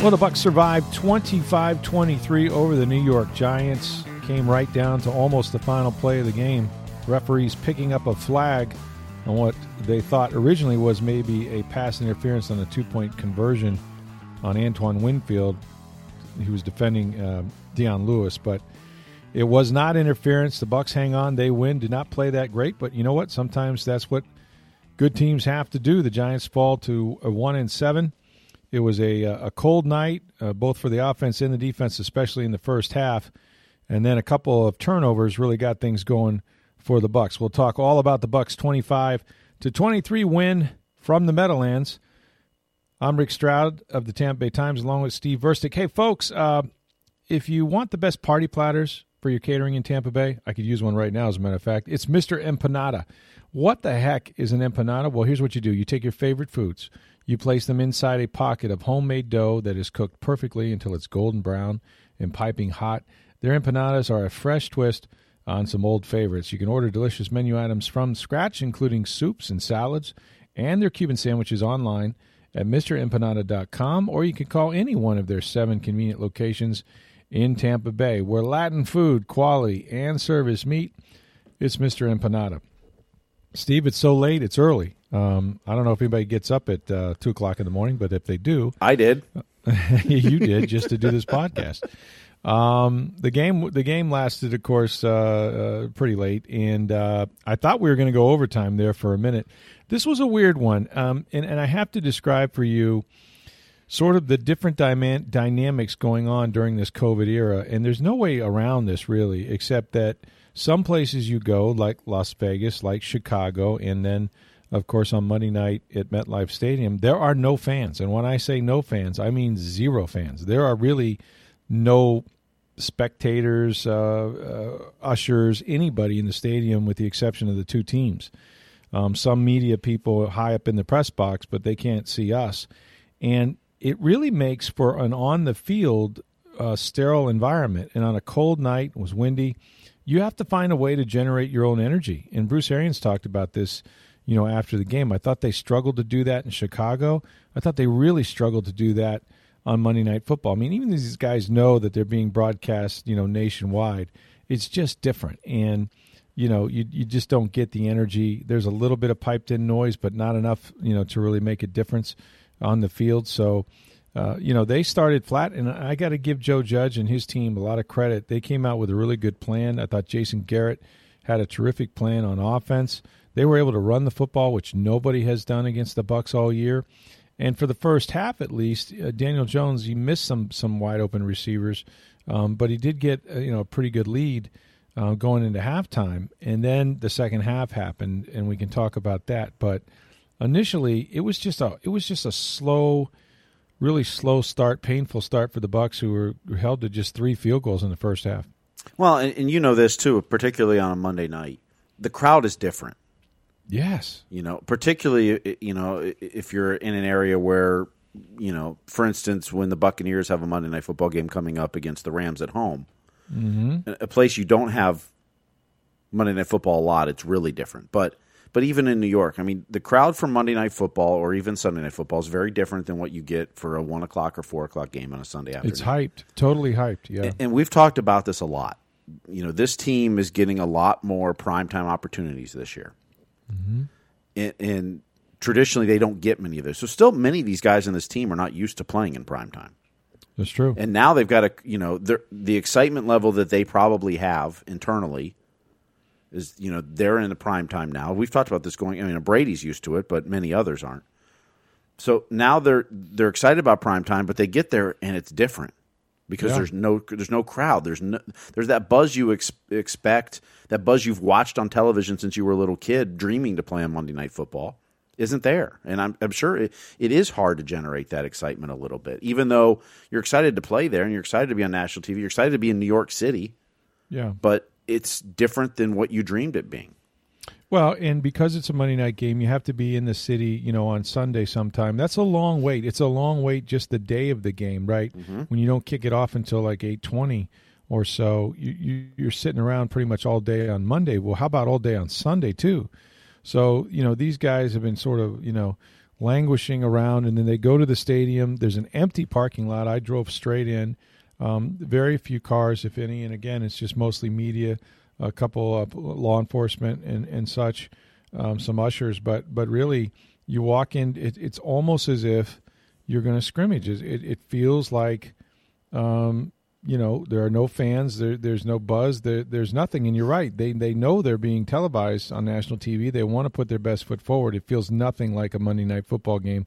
Well, the Bucks survived 25-23 over the New York Giants. Came right down to almost the final play of the game. Referees picking up a flag on what they thought originally was maybe a pass interference on a two-point conversion on Antoine Winfield. He was defending uh, Dion Lewis, but it was not interference. The Bucks hang on; they win. Did not play that great, but you know what? Sometimes that's what good teams have to do. The Giants fall to a one and seven. It was a a cold night, uh, both for the offense and the defense, especially in the first half, and then a couple of turnovers really got things going for the Bucks. We'll talk all about the Bucks 25 to 23 win from the Meadowlands. I'm Rick Stroud of the Tampa Bay Times, along with Steve Verstic. Hey, folks, uh, if you want the best party platters for your catering in Tampa Bay, I could use one right now, as a matter of fact. It's Mr. Empanada. What the heck is an empanada? Well, here's what you do you take your favorite foods, you place them inside a pocket of homemade dough that is cooked perfectly until it's golden brown and piping hot. Their empanadas are a fresh twist on some old favorites. You can order delicious menu items from scratch, including soups and salads, and their Cuban sandwiches online at MrEmpanada.com, or you can call any one of their seven convenient locations in Tampa Bay, where Latin food, quality, and service meet. It's Mr. Empanada. Steve, it's so late, it's early. Um, I don't know if anybody gets up at uh, 2 o'clock in the morning, but if they do, I did. you did just to do this podcast. Um, the game the game lasted, of course, uh, uh, pretty late, and uh, I thought we were going to go overtime there for a minute. This was a weird one, um, and and I have to describe for you sort of the different dynamics going on during this COVID era, and there's no way around this really, except that some places you go, like Las Vegas, like Chicago, and then of course, on Monday night at MetLife Stadium, there are no fans. And when I say no fans, I mean zero fans. There are really no spectators, uh, uh, ushers, anybody in the stadium with the exception of the two teams. Um, some media people high up in the press box, but they can't see us. And it really makes for an on the field uh, sterile environment. And on a cold night, it was windy, you have to find a way to generate your own energy. And Bruce Arians talked about this you know, after the game. I thought they struggled to do that in Chicago. I thought they really struggled to do that on Monday Night Football. I mean, even these guys know that they're being broadcast, you know, nationwide. It's just different, and you know, you you just don't get the energy. There's a little bit of piped in noise, but not enough, you know, to really make a difference on the field. So. Uh, you know they started flat, and I got to give Joe Judge and his team a lot of credit. They came out with a really good plan. I thought Jason Garrett had a terrific plan on offense. They were able to run the football, which nobody has done against the Bucks all year. And for the first half, at least, uh, Daniel Jones he missed some some wide open receivers, um, but he did get uh, you know a pretty good lead uh, going into halftime. And then the second half happened, and we can talk about that. But initially, it was just a it was just a slow, really slow start, painful start for the Bucks, who were held to just three field goals in the first half. Well, and, and you know this too, particularly on a Monday night, the crowd is different. Yes. You know, particularly you know if you're in an area where you know, for instance, when the Buccaneers have a Monday night football game coming up against the Rams at home, mm-hmm. a place you don't have Monday night football a lot, it's really different. But but even in New York, I mean, the crowd for Monday night football or even Sunday night football is very different than what you get for a one o'clock or four o'clock game on a Sunday afternoon. It's hyped, totally hyped. Yeah, and, we've talked about this a lot. You know, this team is getting a lot more primetime opportunities this year. Mm-hmm. And, and, traditionally, they don't get many of those. So, still, many of these guys in this team are not used to playing in prime time. That's true. And now they've got a, you know, the excitement level that they probably have internally is, you know, they're in the prime time now. We've talked about this going. I mean, Brady's used to it, but many others aren't. So now they're they're excited about prime time, but they get there and it's different because Yeah. there's no there's no crowd. There's no there's that buzz you ex- expect, that buzz you've watched on television since you were a little kid, dreaming to play on Monday Night Football. isn't there. And I'm, I'm sure it, it is hard to generate that excitement a little bit, even though you're excited to play there and you're excited to be on national TV. You're excited to be in New York City. Yeah. But it's different than what you dreamed it being. Well, and because it's a Monday night game, you have to be in the city, you know, on Sunday sometime. That's a long wait. It's a long wait just the day of the game, right? Mm-hmm. When you don't kick it off until like eight twenty or so, you, you you're sitting around pretty much all day on Monday. Well, how about all day on Sunday too? So you know these guys have been sort of you know languishing around, and then they go to the stadium. There's an empty parking lot. I drove straight in. Um, very few cars, if any, and again, it's just mostly media a couple of law enforcement and and such, um, some ushers, but but really you walk in, it, it's almost as if you're going to scrimmage. It, it feels like, um, you know, there are no fans, there there's no buzz, there there's nothing. And you're right, they they know they're being televised on national TV. They want to put their best foot forward. It feels nothing like a Monday night football game.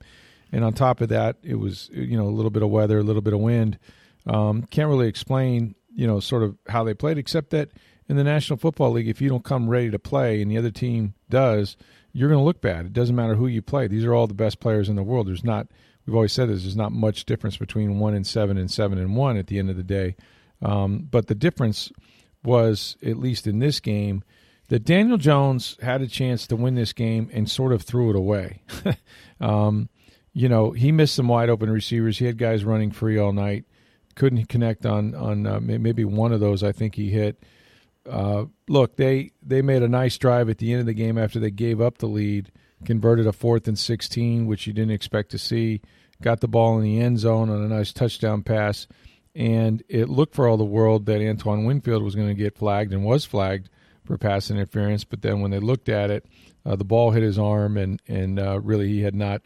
And on top of that, it was you know a little bit of weather, a little bit of wind. Um, can't really explain you know sort of how they played, except that in the National Football League, if you don't come ready to play and the other team does, you're going to look bad. It doesn't matter who you play. These are all the best players in the world. There's not. We've always said this. There's not much difference between one and seven and seven and one at the end of the day. Um, but the difference was, at least in this game, that Daniel Jones had a chance to win this game and sort of threw it away. um, you know, he missed some wide open receivers. He had guys running free all night. Couldn't connect on on uh, maybe one of those. I think he hit uh, look, they they made a nice drive at the end of the game after they gave up the lead, converted a fourth and sixteen, which you didn't expect to see. Got the ball in the end zone on a nice touchdown pass, and it looked for all the world that Antoine Winfield was going to get flagged and was flagged for pass interference. But then when they looked at it, uh, the ball hit his arm, and and uh, really he had not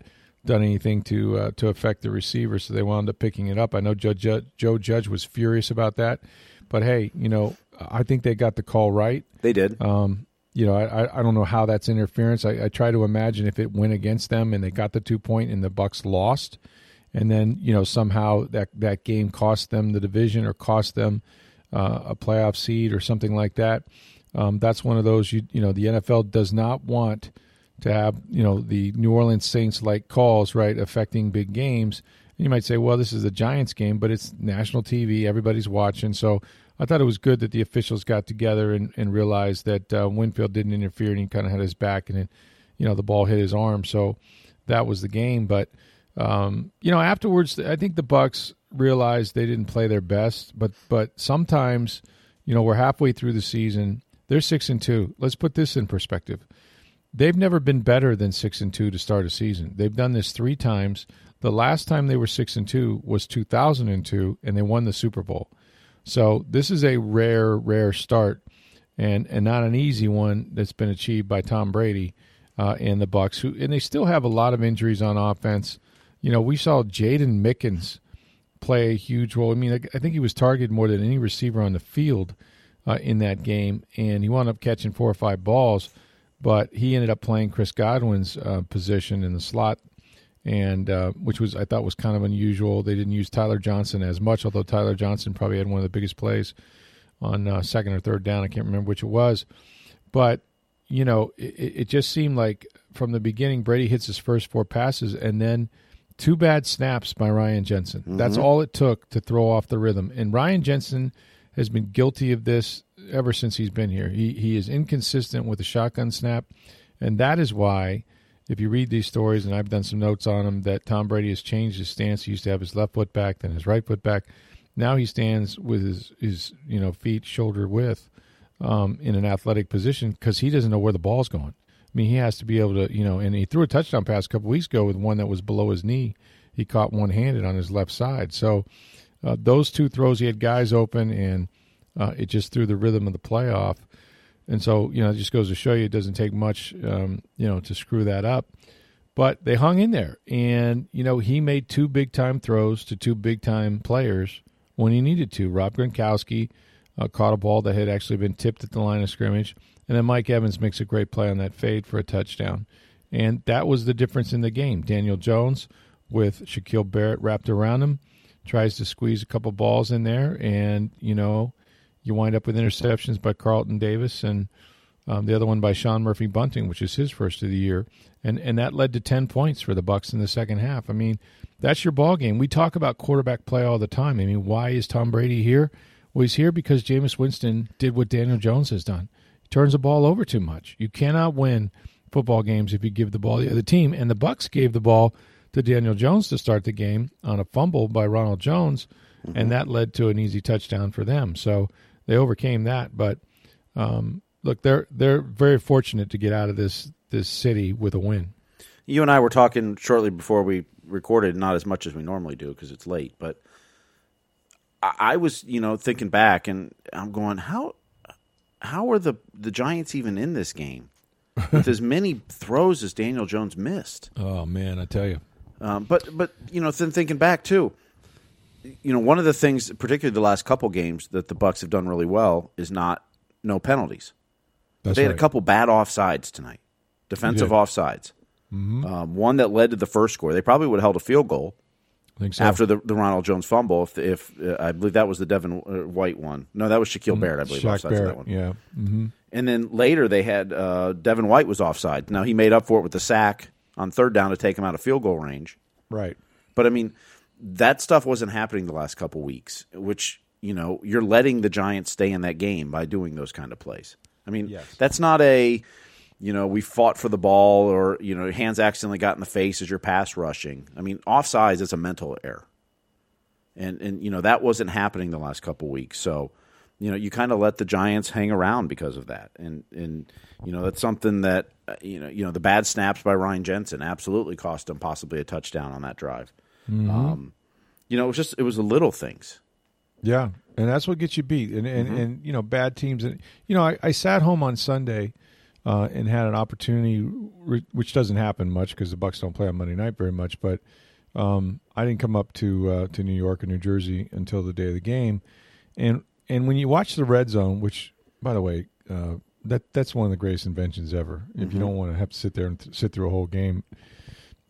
done anything to uh, to affect the receiver, so they wound up picking it up. I know Joe, Joe Judge was furious about that, but hey, you know I think they got the call right. They did. Um, you know, I, I don't know how that's interference. I, I try to imagine if it went against them and they got the two point and the Bucks lost, and then you know somehow that that game cost them the division or cost them uh, a playoff seed or something like that. Um, that's one of those you you know the NFL does not want to have you know the New Orleans Saints like calls right affecting big games. And you might say, well, this is a Giants game, but it's national TV, everybody's watching, so I thought it was good that the officials got together and, and realized that uh, Winfield didn't interfere and he kind of had his back and, it, you know, the ball hit his arm. So that was the game. But, um, you know, afterwards, I think the Bucks realized they didn't play their best. But but sometimes, you know, we're halfway through the season. They're six and two. Let's put this in perspective. They've never been better than six and two to start a season. They've done this three times. The last time they were six and two was 2002, and they won the Super Bowl. So this is a rare, rare start, and and not an easy one that's been achieved by Tom Brady uh, and the Bucks. Who and they still have a lot of injuries on offense. You know, we saw Jaydon Mickens play a huge role. I mean, I, think he was targeted more than any receiver on the field uh, in that game, and he wound up catching four or five balls. But he ended up playing Chris Godwin's uh, position in the slot and uh, which was I thought was kind of unusual. They didn't use Tyler Johnson as much, although Tyler Johnson probably had one of the biggest plays on uh, second or third down. I can't remember which it was, but you know, it, it, just seemed like from the beginning Brady hits his first four passes, and then two bad snaps by Ryan Jensen. Mm-hmm. That's all it took to throw off the rhythm. And Ryan Jensen has been guilty of this ever since he's been here. He he is inconsistent with the shotgun snap, and that is why if you read these stories, and I've done some notes on them, that Tom Brady has changed his stance. He used to have his left foot back, then his right foot back. Now he stands with his, his you know feet shoulder width um, in an athletic position because he doesn't know where the ball's going. I mean, he has to be able to, you know, and he threw a touchdown pass a couple weeks ago with one that was below his knee. He caught one handed on his left side. So uh, those two throws, he had guys open, and uh, it just threw the rhythm of the playoff. And so, you know, it just goes to show you it doesn't take much, um, you know, to screw that up. But they hung in there. And, you know, he made two big time throws to two big time players when he needed to. Rob Gronkowski uh, caught a ball that had actually been tipped at the line of scrimmage. And then Mike Evans makes a great play on that fade for a touchdown. And that was the difference in the game. Daniel Jones with Shaquille Barrett wrapped around him tries to squeeze a couple balls in there. And, you know, you wind up with interceptions by Carlton Davis and Um, the other one by Sean Murphy Bunting, which is his first of the year, and and that led to ten points for the Bucks in the second half. I mean, that's your ball game. We talk about quarterback play all the time. I mean, why is Tom Brady here? Well, he's here because Jameis Winston did what Daniel Jones has done. He turns the ball over too much. You cannot win football games if you give the ball to the other team. And the Bucks gave the ball to Daniel Jones to start the game on a fumble by Ronald Jones, mm-hmm. and that led to an easy touchdown for them. So they overcame that. But um, look, they're they're very fortunate to get out of this this city with a win. You and I were talking shortly before we recorded, not as much as we normally do because it's late, but I was, you know, thinking back and I'm going, how how are the the Giants even in this game with as many throws as Daniel Jones missed? Oh man, I tell you. Um, but but you know, then thinking back too, you know, one of the things, particularly the last couple games, that the Bucks have done really well is not no penalties. That's they had right. a couple bad offsides tonight, defensive offsides. Mm-hmm. Um, one that led to the first score. They probably would have held a field goal so. after the, the Ronald Jones fumble. If, if uh, I believe that was the Devin uh, White one. No, that was Shaquille Barrett. I believe Shaq offsides Barrett, that one. yeah. Mm-hmm. And then later they had uh, Devin White was offside. Now he made up for it with the sack on third down to take him out of field goal range. Right. But I mean, that stuff wasn't happening the last couple weeks, which you know you're letting the Giants stay in that game by doing those kind of plays. I mean, Yes. that's not a you know we fought for the ball or you know hands accidentally got in the face as you're pass rushing. I mean, offsides is a mental error, and and you know that wasn't happening the last couple weeks. So you know you kind of let the Giants hang around because of that, and and you know that's something that uh, you know you know the bad snaps by Ryan Jensen absolutely cost them possibly a touchdown on that drive. Um, you know, it was just it was the little things. Yeah, and that's what gets you beat. And and, and you know, bad teams. And you know, I, I sat home on Sunday uh, and had an opportunity, which doesn't happen much because the Bucks don't play on Monday night very much. But um, I didn't come up to uh, to New York or New Jersey until the day of the game. And and when you watch the red zone, which by the way, uh, that that's one of the greatest inventions ever. If you don't want to have to sit there and th- sit through a whole game,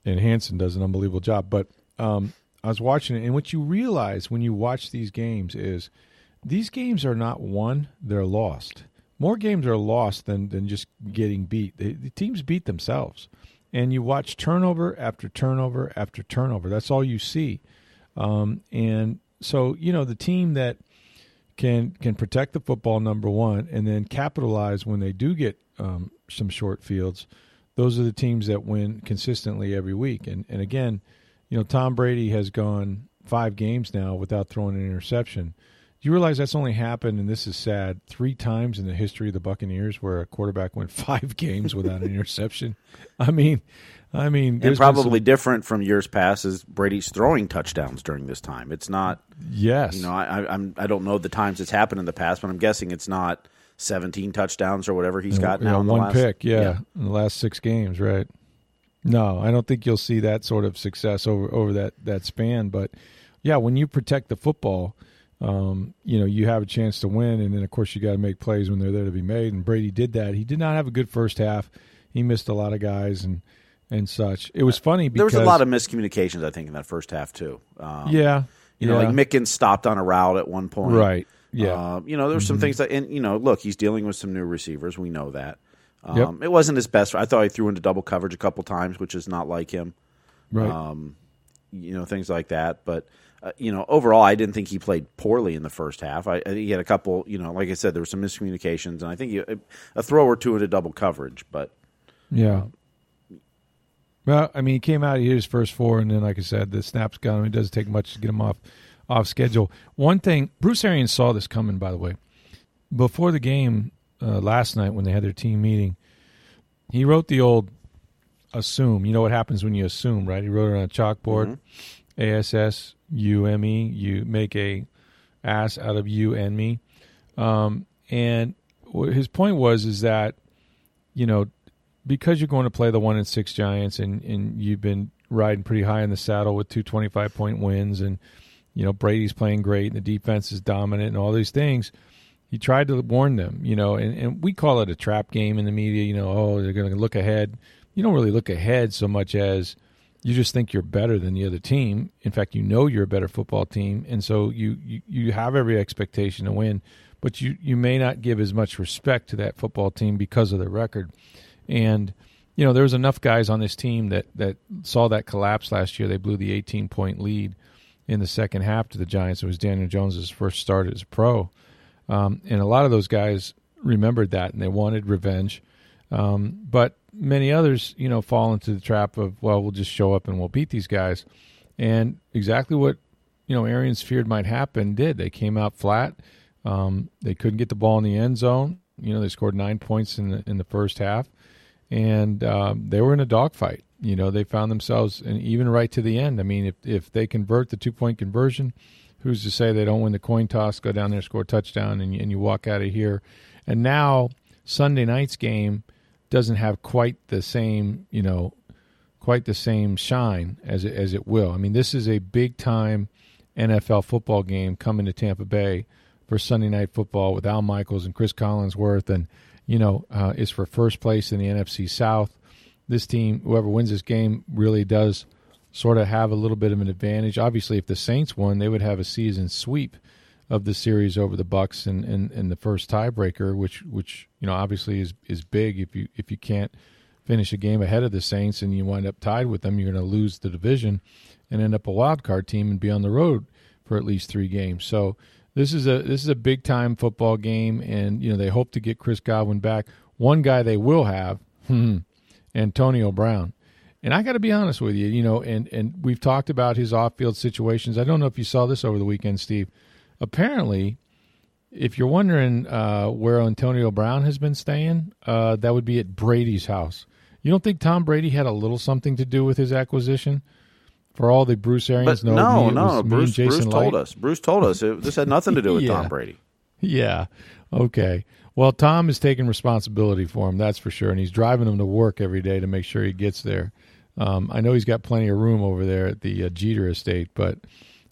and Hanson does an unbelievable job. But um, I was watching it, and what you realize when you watch these games is these games are not won; they're lost. More games are lost than than just getting beat. The, the teams beat themselves, and you watch turnover after turnover after turnover. That's all you see, um, and so you know the team that can can protect the football number one, and then capitalize when they do get um, some short fields. Those are the teams that win consistently every week. And and again, you know, Tom Brady has gone five games now without throwing an interception. Do you realize that's only happened, and this is sad, three times in the history of the Buccaneers where a quarterback went five games without an interception? I mean, I mean, And there's some- probably different from years past is Brady's throwing touchdowns during this time. It's not, yes, you know, I, I, I'm I don't know the times it's happened in the past, but I'm guessing it's not 17 touchdowns or whatever he's got Yeah, now. in the one last- pick, yeah, in the last six games, right? No, I don't think you'll see that sort of success over over that that span. But yeah, when you protect the football, um, you know you have a chance to win, and then of course you got to make plays when they're there to be made. And Brady did that. He did not have a good first half. He missed a lot of guys and and such. It was funny because There was a lot of miscommunications, I think, in that first half too. Um, yeah, you know, yeah, like Mickens stopped on a route at one point, right, yeah, Mm-hmm. Um, you know, there's some things that, and you know, look, he's dealing with some new receivers. We know that. Um, Yep. It wasn't his best. I thought he threw into double coverage a couple times, which is not like him. right. um, you know, things like that. But uh, you know, overall, I didn't think he played poorly in the first half. I, I think he had a couple. You know, like I said, there were some miscommunications, and I think he, a throw or two into double coverage. But Yeah. Well, I mean, he came out, he hit his first four, and then, like I said, the snaps got him. It doesn't take much to get him off off schedule. One thing, Bruce Arians saw this coming, by the way. Before the game uh, last night, when they had their team meeting, he wrote the old assume. You know what happens when you assume, right? He wrote it on a chalkboard. A S S U M E. You make a ass out of you and me. Um, and his point was is that you know because you're going to play the one and six Giants, and and you've been riding pretty high in the saddle with two 25 point wins, and you know Brady's playing great, and the defense is dominant, and all these things. He tried to warn them, you know, and, and we call it a trap game in the media. You know, oh, they're going to look ahead. You don't really look ahead so much as you just think you're better than the other team. In fact, you know you're a better football team, and so you you, you have every expectation to win. But you you may not give as much respect to that football team because of their record. And you know, there was enough guys on this team that that saw that collapse last year. They blew the 18 point lead in the second half to the Giants. It was Daniel Jones's first start as a pro, um, and a lot of those guys remembered that and they wanted revenge. Um, but many others, you know, fall into the trap of well, we'll just show up and we'll beat these guys, and exactly what you know Arians feared might happen did. They came out flat. Um, they couldn't get the ball in the end zone. You know, they scored nine points in the in the first half, and um, they were in a dogfight. You know, they found themselves, and even right to the end. I mean, if if they convert the two point conversion, who's to say they don't win the coin toss, go down there, score a touchdown, and and you walk out of here? And now Sunday night's game doesn't have quite the same, you know, quite the same shine as it, as it will. I mean, this is a big time NFL football game coming to Tampa Bay for Sunday night football with Al Michaels and Chris Collinsworth, and you know, uh, is for first place in the NFC South. This team, whoever wins this game, really does sort of have a little bit of an advantage. Obviously, if the Saints won, they would have a season sweep of the series over the Bucks and, and, and the first tiebreaker, which which you know obviously is is big. If you if you can't finish a game ahead of the Saints and you wind up tied with them, you're going to lose the division and end up a wild card team and be on the road for at least three games. So this is a this is a big time football game, and you know they hope to get Chris Godwin back. One guy they will have, hmm, Antonio Brown. And I got to be honest with you, you know, and and we've talked about his off field situations. I don't know if you saw this over the weekend, Steve apparently, if you're wondering uh, where Antonio Brown has been staying, uh, that would be at Brady's house. You don't think Tom Brady had a little something to do with his acquisition? For all the Bruce Arians know, no, no, Bruce, Bruce told us. Bruce told us it, this had nothing to do with yeah. Tom Brady. Yeah. Okay. Well, Tom is taking responsibility for him, that's for sure, and he's driving him to work every day to make sure he gets there. Um, I know he's got plenty of room over there at the uh, Jeter estate, but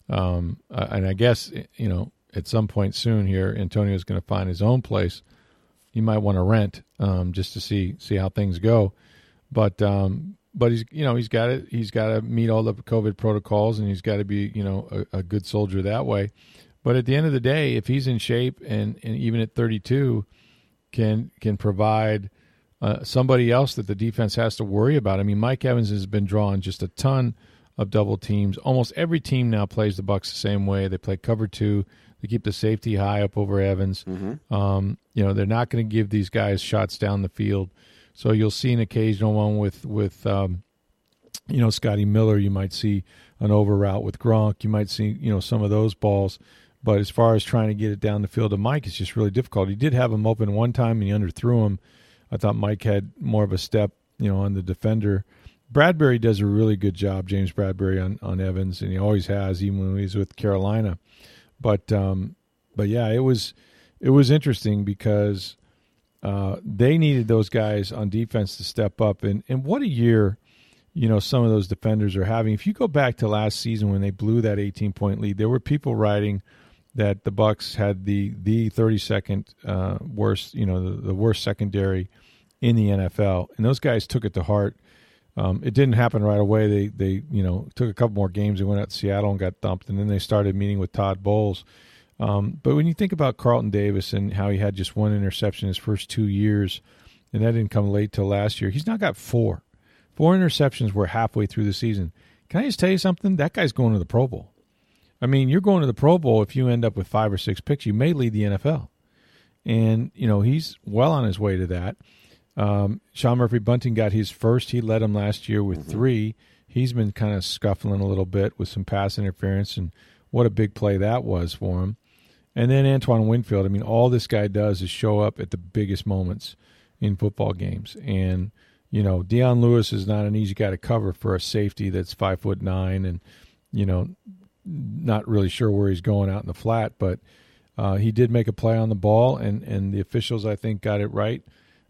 um, uh, and I guess you know at some point soon here, Antonio's going to find his own place. He might want to rent um, just to see see how things go, but um, but he's you know he's got to he's got to meet all the COVID protocols and he's got to be you know a, a, good soldier that way. But at the end of the day, if he's in shape and, and even at 32 can can provide uh, somebody else that the defense has to worry about. I mean, Mike Evans has been drawing just a ton of double teams. Almost every team now plays the Bucks the same way. They play cover two. They keep the safety high up over Evans. Mm-hmm. Um, you know, they're not going to give these guys shots down the field. So you'll see an occasional one with with um, you know Scotty Miller. You might see an over route with Gronk. You might see you know some of those balls. But as far as trying to get it down the field to Mike, it's just really difficult. He did have him open one time and he underthrew him. I thought Mike had more of a step, you know, on the defender Bradberry does a really good job, James Bradberry on, on Evans, and he always has, even when he's with Carolina. But um, but yeah, it was it was interesting because uh, they needed those guys on defense to step up, and and what a year, you know, some of those defenders are having. If you go back to last season when they blew that 18 point lead, there were people writing that the Bucks had the the 32nd uh, worst, you know, the, the worst secondary in the NFL, and those guys took it to heart um, it didn't happen right away. They they you know took a couple more games. They went out to Seattle and got dumped, and then they started meeting with Todd Bowles. Um, but when you think about Carlton Davis and how he had just one interception his first two years, and that didn't come late till last year, he's now got four. Four interceptions were halfway through the season. Can I just tell you something? That guy's going to the Pro Bowl. I mean, you're going to the Pro Bowl if you end up with five or six picks. You may lead the NFL. And, you know, he's well on his way to that. Um, Sean Murphy Bunting got his first. He led him last year with mm-hmm. three. He's been kind of scuffling a little bit with some pass interference, and what a big play that was for him. And then Antoine Winfield. I mean, all this guy does is show up at the biggest moments in football games. And you know, Dion Lewis is not an easy guy to cover for a safety that's five foot nine, and you know, not really sure where he's going out in the flat, but. Uh, he did make a play on the ball, and, and the officials, I think, got it right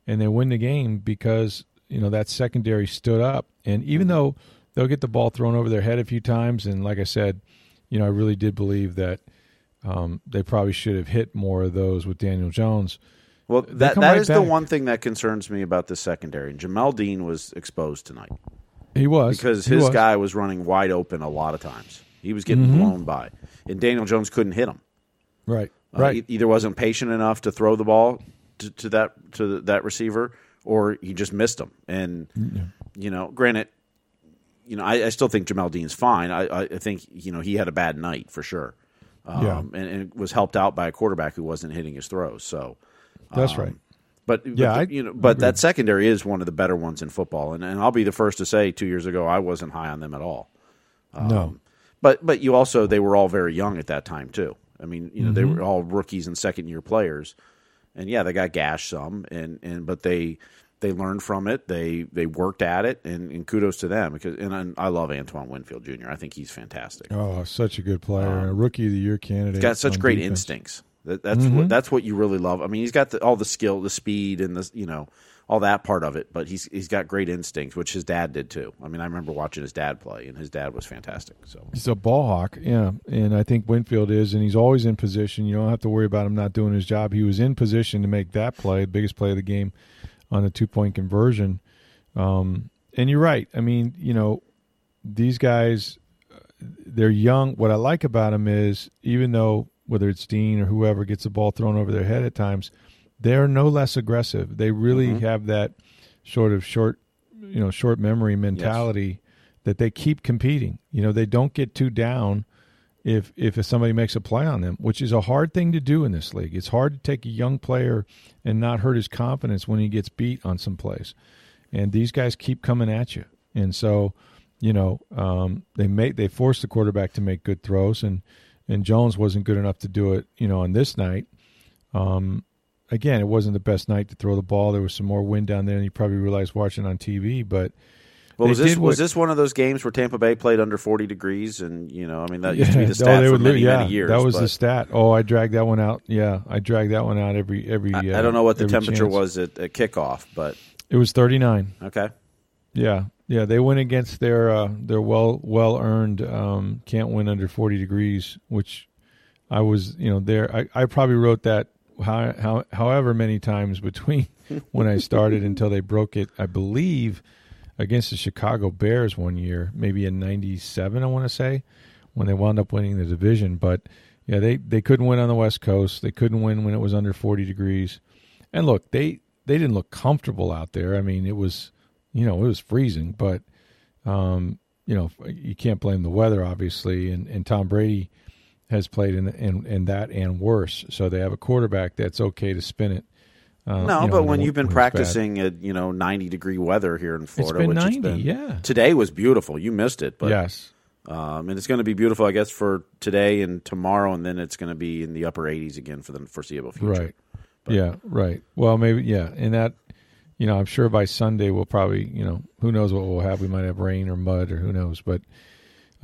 and they win the game because you know that secondary stood up. And even though they'll get the ball thrown over their head a few times, and like I said, you know, I really did believe that um, they probably should have hit more of those with Daniel Jones. Well, that that right is back. the one thing that concerns me about the secondary. And Jamel Dean was exposed tonight. He was because he his was. guy was running wide open a lot of times. He was getting mm-hmm. blown by, and Daniel Jones couldn't hit him. Right. Uh, Right. e- either wasn't patient enough to throw the ball to, to that to that receiver, or he just missed him. And you know, granted, you know, I, I still think Jamel Dean's fine. I, I think you know he had a bad night for sure. Um, Yeah. and, and was helped out by a quarterback who wasn't hitting his throws. So That's um, right. But Yeah, but, I you know, but that secondary is one of the better ones in football, and, and I'll be the first to say, two years ago, I wasn't high on them at all. no. But but you also they were all very young at that time too. I mean, you know, they Mm-hmm. were all rookies and second year players, and yeah, they got gashed some, and and but they they learned from it. They they worked at it, and, and kudos to them because and I, I love Antoine Winfield Jr. I think he's fantastic. Oh, such a good player. and a rookie of the year candidate. Got such great defense. instincts. That, that's Mm-hmm. what that's what you really love. I mean, he's got the, all the skill, the speed, and the you know all that part of it. But he's he's got great instincts, which his dad did too. I mean, I remember watching his dad play, and his dad was fantastic. So He's a ball hawk, yeah, and I think Winfield is, and he's always in position. You don't have to worry about him not doing his job. He was in position to make that play, the biggest play of the game, on a two point conversion. Um, and you're right. I mean, you know, these guys, they're young. What I like about them is, even though whether it's Dean or whoever gets the ball thrown over their head at times, they're no less aggressive. They really have that sort of short, you know, short memory mentality that they keep competing. You know, they don't get too down if if somebody makes a play on them, which is a hard thing to do in this league. It's hard to take a young player and not hurt his confidence when he gets beat on some plays. And these guys keep coming at you. And so, you know, um, they make they force the quarterback to make good throws and and Jones wasn't good enough to do it, you know, on this night. Um, again, it wasn't the best night to throw the ball. There was some more wind down there than you probably realized watching on TV, but Well, was this did was this one of those games where Tampa Bay played under forty degrees, and you know, I mean, that used to be the oh, stat they for many yeah, many years. That was but the stat. Oh, I dragged that one out. Yeah, I dragged that one out every every. I, uh, I don't know what the temperature chance. was at, at kickoff, but It was thirty nine. okay. Yeah, yeah. They went against their uh, their well well earned um, can't win under forty degrees, which I was you know there. I, I probably wrote that how, how however many times between when I started until they broke it. I believe against the Chicago Bears one year, maybe in '97. I want to say when they wound up winning the division, but yeah, they they couldn't win on the West Coast. They couldn't win when it was under forty degrees. And look, they they didn't look comfortable out there. I mean, it was you know it was freezing, but um, you know you can't blame the weather, obviously. And and Tom Brady has played in in, in that and worse. So they have a quarterback that's okay to spin it. Uh, No, you know, but when you've been when it's bad. practicing at you know ninety degree weather here in Florida, been which 90, it's been, yeah. Today was beautiful. You missed it, but yes, um, and it's going to be beautiful, I guess, for today and tomorrow, and then it's going to be in the upper eighties again for the foreseeable future. right, yeah, right. Well, maybe yeah, and that you know I'm sure by Sunday we'll probably you know who knows what we'll have. We might have rain or mud or who knows, but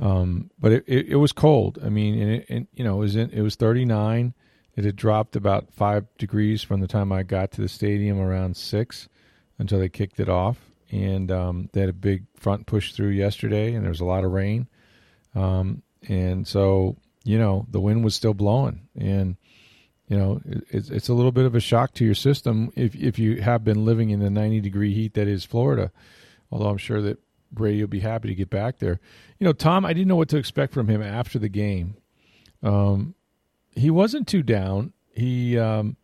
um, but it, it, it was cold. I mean, and, it, and you know it was in, it was 39. It had dropped about five degrees from the time I got to the stadium around six until they kicked it off. And um, they had a big front push through yesterday, and there was a lot of rain. Um, and so, you know, the wind was still blowing. And, you know, it, it's, it's a little bit of a shock to your system if, if you have been living in the 90 degree heat that is Florida. Although I'm sure that Brady will be happy to get back there. You know, Tom, I didn't know what to expect from him after the game. Um, he wasn't too down. He, um,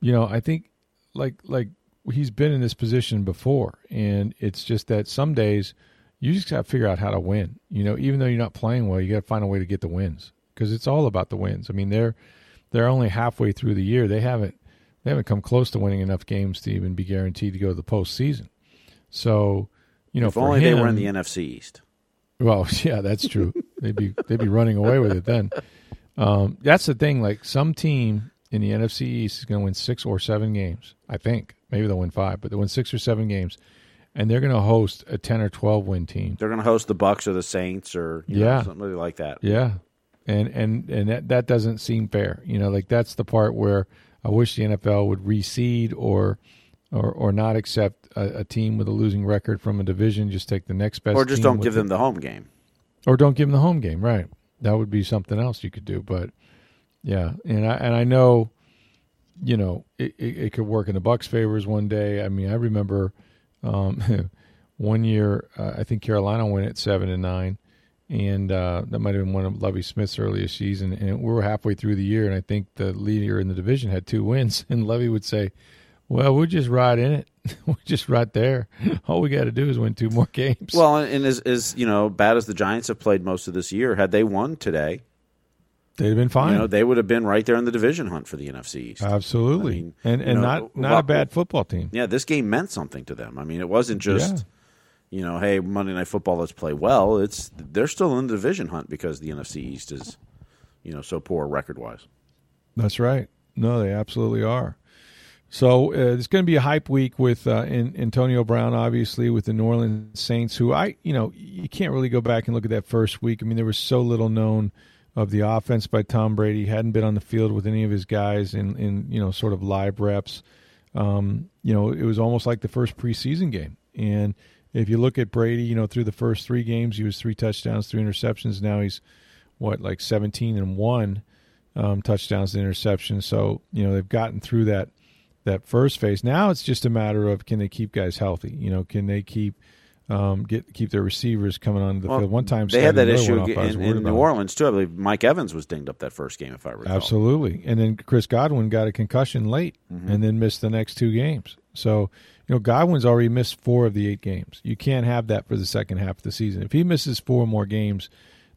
you know, I think like like he's been in this position before, and it's just that some days you just got to figure out how to win. You know, even though you're not playing well, you got to find a way to get the wins because it's all about the wins. I mean, they're they're only halfway through the year. They haven't they haven't come close to winning enough games to even be guaranteed to go to the postseason. So, you know, If only they were in the NFC East. Well, yeah, that's true. they'd be they'd be running away with it then. Um, that's the thing. Like some team in the NFC East is going to win six or seven games. I think maybe they'll win five, but they'll win six or seven games, and they're going to host a ten or twelve win team. They're going to host the Bucks or the Saints or you Yeah. know, somebody like that. Yeah, and and and that that doesn't seem fair. You know, like that's the part where I wish the NFL would reseed or. Or, or not accept a, a team with a losing record from a division. Just take the next best, Or just don't give the- them the home game. or don't give them the home game. Right, that would be something else you could do. But yeah, and I and I know, you know, it, it, it could work in the Bucks' favors one day. I mean, I remember um, one year, uh, I think Carolina went at seven and nine, and uh, that might have been one of Lovie Smith's earliest season. And we were halfway through the year, and I think the leader in the division had two wins. And Lovie would say, "Well, we're just right in it. we're just right there. All we got to do is win two more games." Well, and as, as you know, bad as the Giants have played most of this year, had they won today, they'd have been fine. You know, they would have been right there in the division hunt for the NFC East. Absolutely, I mean, and and know, not not well, a bad football team. Yeah, this game meant something to them. I mean, it wasn't just. Yeah. You know, hey, Monday Night Football, let's play well. It's they're still in the division hunt because the NFC East is, you know, so poor record wise. That's right. No, they absolutely are. So uh, it's going to be a hype week with uh, Antonio Brown, obviously, with the New Orleans Saints, who I, you know, you can't really go back and look at that first week. I mean, there was so little known of the offense by Tom Brady. He hadn't been on the field with any of his guys in, in you know, sort of live reps. Um, you know, it was almost like the first preseason game. And if you look at Brady, you know, through the first three games, he was three touchdowns, three interceptions. Now he's, what, like 17 and one um, touchdowns and interceptions. So, you know, they've gotten through that that first phase. Now it's just a matter of can they keep guys healthy? You know, can they keep um, get keep their receivers coming onto the well, field? One time they had that issue off, in, in New Orleans too. I believe Mike Evans was dinged up that first game, if I recall. Absolutely, and then Chris Godwin got a concussion late mm-hmm. and then missed the next two games. So you know Godwin's already missed four of the eight games. You can't have that for the second half of the season. If he misses four more games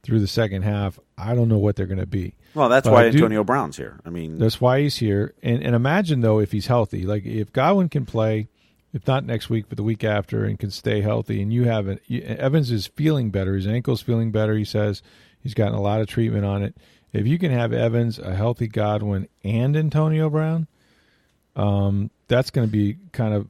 through the second half, I don't know what they're going to be. Well, that's but why Antonio Brown's here. I mean, that's why he's here. And and imagine though if he's healthy, like if Godwin can play, if not next week, but the week after, and can stay healthy, and you have it, Evans is feeling better. His ankle's feeling better. He says he's gotten a lot of treatment on it. If you can have Evans, a healthy Godwin, and Antonio Brown, um, that's going to be kind of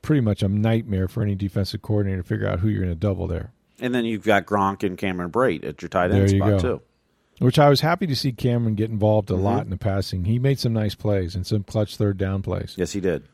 pretty much a nightmare for any defensive coordinator to figure out who you're going to double there. And then you've got Gronk and Cameron Brate at your tight end there spot go. too. Which I was happy to see Cameron get involved a mm-hmm. lot in the passing. He made some nice plays and some clutch third down plays. Yes, he did.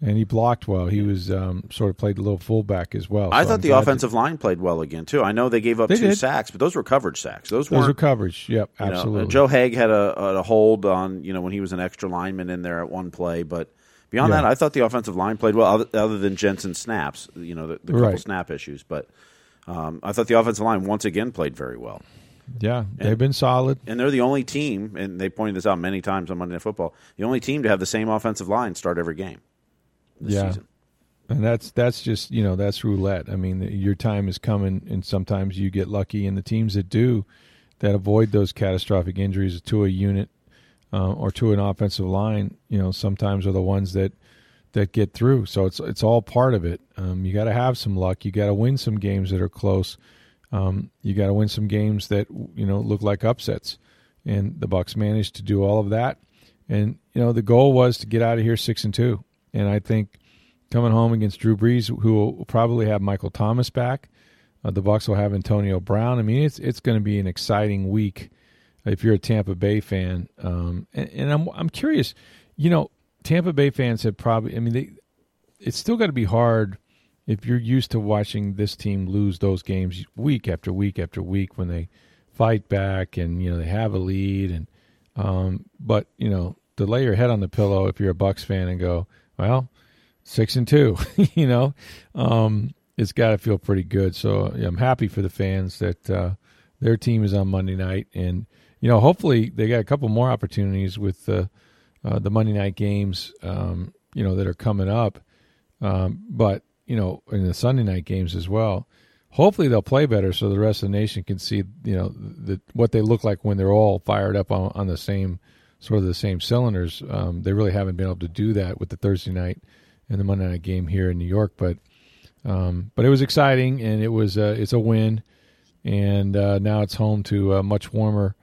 And he blocked well. He was um, sort of played a little fullback as well. I so thought I'm the offensive line played well again too. I know they gave up They two did. sacks, but those were coverage sacks. Those, Those weren't coverage. Yep, You know, absolutely. Joe Haeg had a, a hold on, you know, when he was an extra lineman in there at one play, but beyond Yeah. that, I thought the offensive line played well, other, other than Jensen snaps, you know, the, the couple Right. snap issues. But um, I thought the offensive line once again played very well. yeah, they've been solid. And they're the only team, and they pointed this out many times on Monday Night Football, the only team to have the same offensive line start every game this Yeah. season. And that's that's just you know that's roulette. I mean, your time is coming, and sometimes you get lucky. And the teams that do, that avoid those catastrophic injuries to a unit uh, or to an offensive line, you know, sometimes are the ones that that get through. So it's it's all part of it. Um, you got to have some luck. You got to win some games that are close. Um, you got to win some games that you know look like upsets. And the Bucks managed to do all of that. And you know the goal was to get out of here six and two. And I think coming home against Drew Brees, who will probably have Michael Thomas back. Uh, the Bucks will have Antonio Brown. I mean, it's it's going to be an exciting week if you're a Tampa Bay fan. Um, and, and I'm I'm curious. You know, Tampa Bay fans have probably. I mean, they. It's still got to be hard if you're used to watching this team lose those games week after week after week when they fight back and you know they have a lead and. Um, but you know, to lay your head on the pillow if you're a Bucks fan and go, well, six and two, you know, um, it's got to feel pretty good. So I'm happy for the fans that uh, their team is on Monday night, and you know, hopefully they got a couple more opportunities with the uh, the Monday night games, um, you know, that are coming up. Um, but you know, in the Sunday night games as well. Hopefully they'll play better, so the rest of the nation can see, you know, the, what they look like when they're all fired up on, on the same sort of the same cylinders. Um, they really haven't been able to do that with the Thursday night and the Monday night game here in New York, but um, but it was exciting and it was uh, it's a win, and uh, now it's home to a much warmer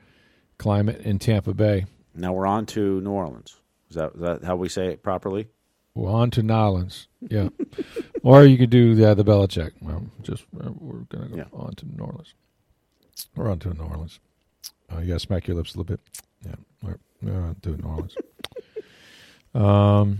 climate in Tampa Bay. Now we're on to New Orleans. Is that, is that how we say it properly? We're on to Nolans, yeah, or you could do the the Belichick. Well, just uh, we're gonna go Yeah. on to New Orleans. We're on to New Orleans. Uh, you got to smack your lips a little bit. Yeah, we're, we're on to New Orleans. um,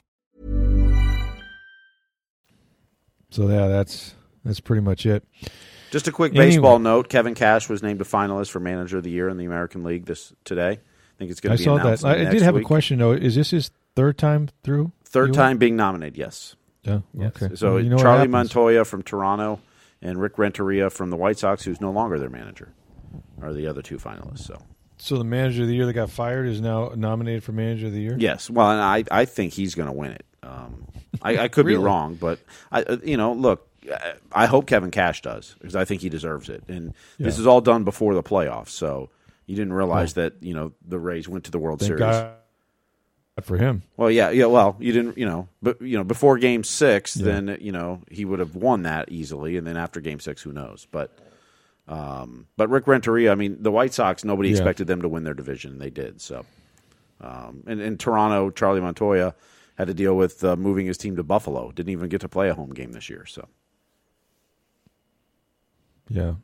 So yeah, that's that's pretty much it. Just a quick Anyway. baseball note: Kevin Cash was named a finalist for Manager of the Year in the American League this today. I think it's going to be saw announced that. I, I did have week. a question though. Is this his third time through? Third time being nominated, yes. Yeah. Yes. Okay. So Well, you know Charlie. Montoya from Toronto and Rick Renteria from the White Sox, who's no longer their manager, are the other two finalists. So So the manager of the year that got fired is now nominated for manager of the year. yes, well, and I I think he's going to win it. Um, I, I could Really? be wrong, but I uh, you know look. I- hope Kevin Cash does because I think he deserves it. And this is all done before the playoffs, so you didn't realize that you know the Rays went to the World Thank Series. God for him. Well, yeah, yeah. Well, you didn't, you know, but you know, before Game Six, Yeah. then you know he would have won that easily, and then after Game Six, who knows? But, um, but Rick Renteria, I mean, the White Sox, nobody Yeah. expected them to win their division, and they did. So, um, and in Toronto, Charlie Montoya had to deal with uh, moving his team to Buffalo. Didn't even get to play a home game this year. So, Yeah.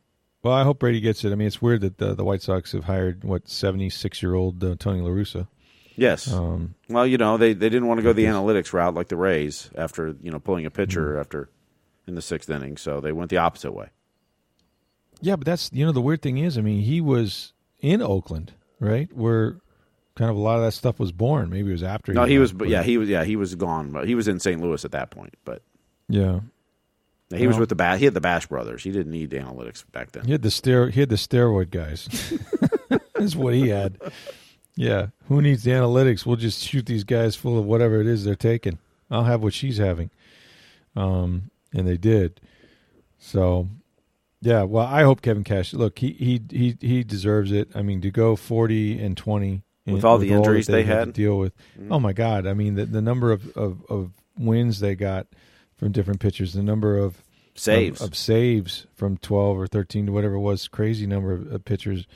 Well, I hope Brady gets it. I mean, it's weird that the, the White Sox have hired what seventy six year old uh, Tony La Russa. yes. Um, well, you know, they they didn't want to go the analytics route like the Rays after you know pulling a pitcher Mm-hmm. after in the sixth inning, so they went the opposite way. yeah, but that's you know the weird thing is, I mean, he was in Oakland, right? Where kind of a lot of that stuff was born. Maybe it was after. No, he was, but yeah, he was, yeah, he was gone. But he was in St. Louis at that point. But yeah. he was with the Bash. He had the Bash brothers. He didn't need the analytics back then. He had the stero- He had the steroid guys. That's what he had. Yeah. Who needs the analytics? We'll just shoot these guys full of whatever it is they're taking. I'll have what she's having. Um, and they did. So, yeah. Well, I hope Kevin Cash. Look, he he he he deserves it. I mean, to go forty and twenty With all the that injuries they to had? Mm-hmm. deal with. Oh my God! I mean, the the number of, of of wins they got from different pitchers, the number of Saves. of, of saves from 12 or 13 to whatever it was crazy number of, of pitchers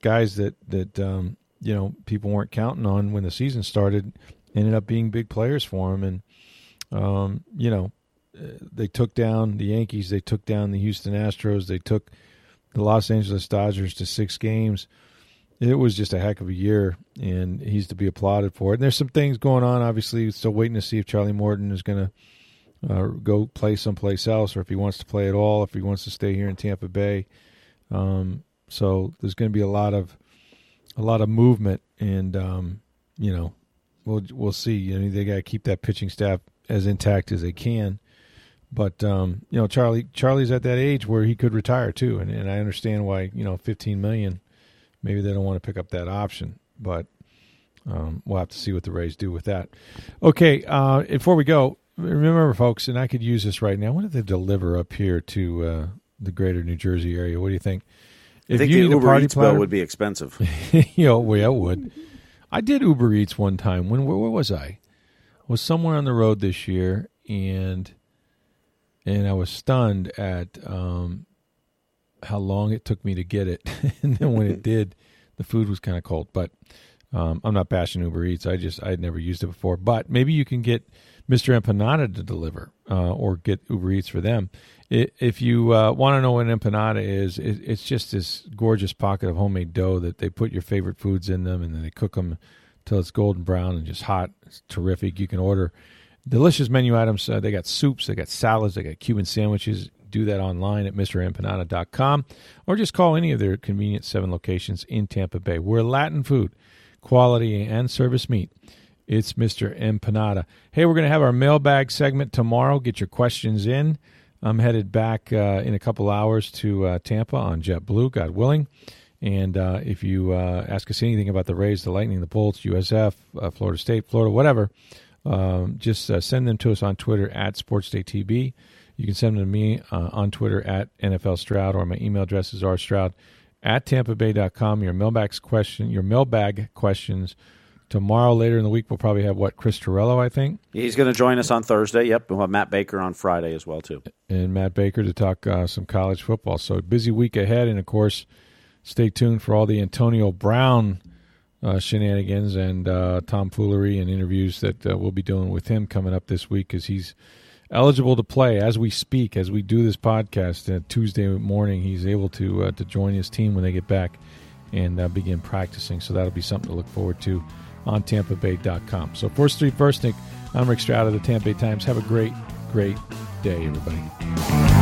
guys that that um, you know people weren't counting on when the season started ended up being big players for them and um, you know uh, they took down the Yankees they took down the Houston Astros they took the Los Angeles Dodgers to six games it was just a heck of a year and he's to be applauded for it and there's some things going on obviously still waiting to see if Charlie Morton is going to uh, go play someplace else, or if he wants to play at all, if he wants to stay here in Tampa Bay. Um, so there's going to be a lot of a lot of movement, and um, you know, we'll we'll see. You know, they got to keep that pitching staff as intact as they can. But um, you know, Charlie Charlie's at that age where he could retire too, and, and I understand why. You know, 15 million, maybe they don't want to pick up that option, but um, we'll have to see what the Rays do with that. Okay, uh, before we go, remember, folks, and I could use this right now. What did they deliver up here to uh, the greater New Jersey area? What do you think? I think the you need a Uber party Eats bill would be expensive. you know, well, yeah, it would. I did Uber Eats one time. When where, where was I? I was somewhere on the road this year, and and I was stunned at um, how long it took me to get it. and then when it did, the food was kind of cold. But um, I'm not bashing Uber Eats. I just I had never used it before. But maybe you can get Mr. Empanada to deliver, uh, or get Uber Eats for them. I if you uh, want to know what an empanada is, it, it's just this gorgeous pocket of homemade dough that they put your favorite foods in them, and then they cook them till it's golden brown and just hot. It's terrific. You can order delicious menu items. Uh, they got soups, they got salads, they got Cuban sandwiches. Do that online at MrEmpanada.com or just call any of their convenient seven locations in Tampa Bay. We're Latin food, quality, and service meet. It's Mr. Empanada. Hey, we're going to have our mailbag segment tomorrow. Get your questions in. I'm headed back uh, in a couple hours to uh, Tampa on JetBlue, God willing. And uh, if you uh, ask us anything about the Rays, the Lightning, the Bolts, USF, uh, Florida State, Florida, whatever, um, just uh, send them to us on Twitter at SportsDayTB. You can send them to me uh, on Twitter at NFL Stroud, or my email address is rstroud at tampabay.com. Your mailbag question, your mailbag questions tomorrow. Later in the week, we'll probably have what Chris Torello, I think, He's going to join us on Thursday. Yep, we'll have Matt Baker on Friday as well too. and Matt Baker to talk uh, some college football. So busy week ahead, and of course, stay tuned for all the Antonio Brown uh, shenanigans and uh, tomfoolery and interviews that uh, we'll be doing with him coming up this week, because he's eligible to play as we speak, as we do this podcast. Uh, Tuesday morning, he's able to uh, to join his team when they get back and uh, begin practicing. So that'll be something to look forward to on TampaBay.com. So for Steve Nick, I'm Rick Stroud of the Tampa Bay Times. Have a great, great day, everybody.